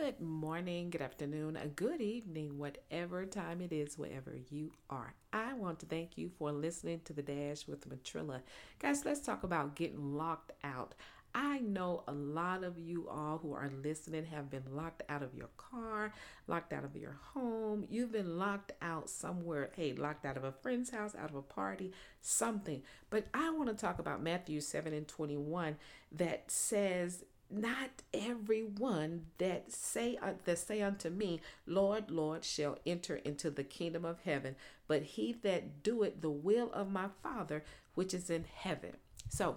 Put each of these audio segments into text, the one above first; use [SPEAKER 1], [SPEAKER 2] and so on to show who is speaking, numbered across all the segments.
[SPEAKER 1] Good morning, good afternoon, a good evening, whatever time it is, wherever you are. I want to thank you for listening to the Dash with Matrilla. Guys, let's talk about getting locked out. I know a lot of you all who are listening have been locked out of your car, locked out of your home. You've been locked out somewhere, hey, locked out of a friend's house, out of a party, something. But I want to talk about Matthew 7 and 21 that says, not everyone that say uh, that say unto me lord lord shall enter into the kingdom of heaven but he that doeth the will of my father which is in heaven so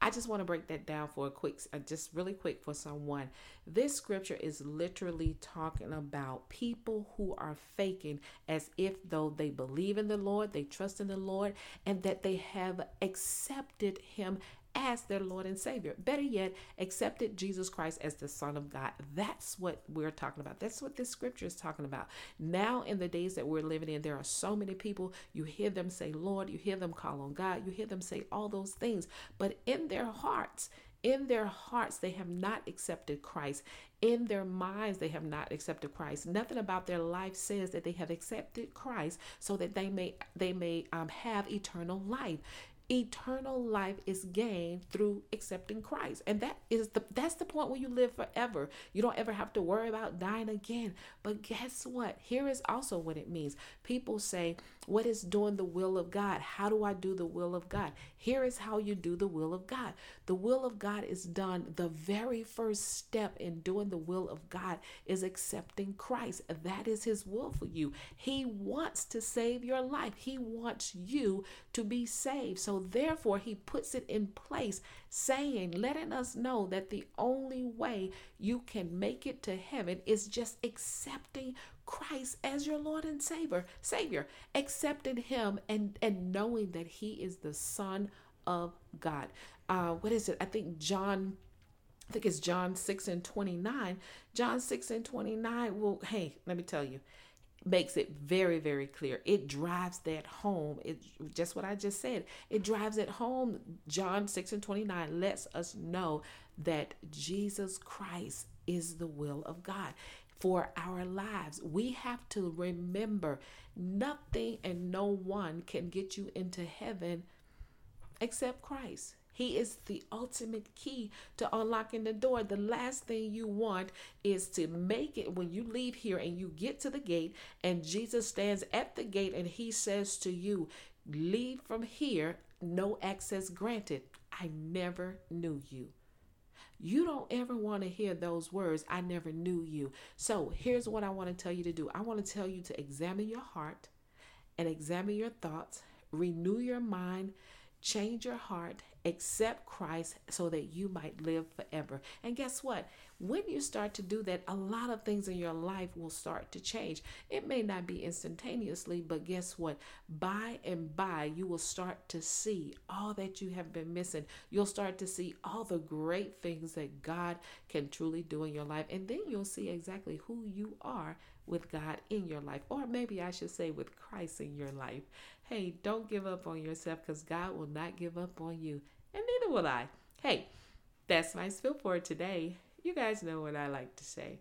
[SPEAKER 1] I just want to break that down for a quick, uh, just really quick for someone. This scripture is literally talking about people who are faking as if though they believe in the Lord, they trust in the Lord, and that they have accepted Him as their Lord and Savior. Better yet, accepted Jesus Christ as the Son of God. That's what we're talking about. That's what this scripture is talking about. Now, in the days that we're living in, there are so many people, you hear them say, Lord, you hear them call on God, you hear them say all those things, but in their hearts, in their hearts, they have not accepted Christ. In their minds, they have not accepted Christ. Nothing about their life says that they have accepted Christ so that they may they may um, have eternal life eternal life is gained through accepting Christ. And that is the that's the point where you live forever. You don't ever have to worry about dying again. But guess what? Here is also what it means. People say, "What is doing the will of God? How do I do the will of God?" Here is how you do the will of God. The will of God is done. The very first step in doing the will of God is accepting Christ. That is his will for you. He wants to save your life. He wants you to be saved. So therefore, he puts it in place, saying, letting us know that the only way you can make it to heaven is just accepting Christ as your Lord and Savior, Savior, accepting Him and and knowing that He is the Son of God. Uh, what is it? I think John I think it's John 6 and 29. John 6 and 29. Well, hey, let me tell you, makes it very very clear it drives that home it just what i just said it drives it home john 6 and 29 lets us know that jesus christ is the will of god for our lives we have to remember nothing and no one can get you into heaven except christ he is the ultimate key to unlocking the door. The last thing you want is to make it when you leave here and you get to the gate, and Jesus stands at the gate and he says to you, Leave from here, no access granted. I never knew you. You don't ever want to hear those words, I never knew you. So here's what I want to tell you to do I want to tell you to examine your heart and examine your thoughts, renew your mind change your heart, accept Christ so that you might live forever. And guess what? When you start to do that, a lot of things in your life will start to change. It may not be instantaneously, but guess what? By and by, you will start to see all that you have been missing. You'll start to see all the great things that God can truly do in your life. And then you'll see exactly who you are with God in your life, or maybe I should say with Christ in your life. Hey, don't give up on yourself because God will not give up on you, and neither will I. Hey, that's my spill for today. You guys know what I like to say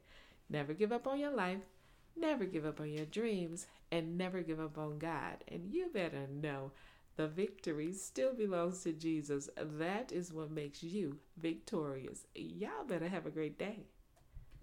[SPEAKER 1] never give up on your life, never give up on your dreams, and never give up on God. And you better know the victory still belongs to Jesus. That is what makes you victorious. Y'all better have a great day.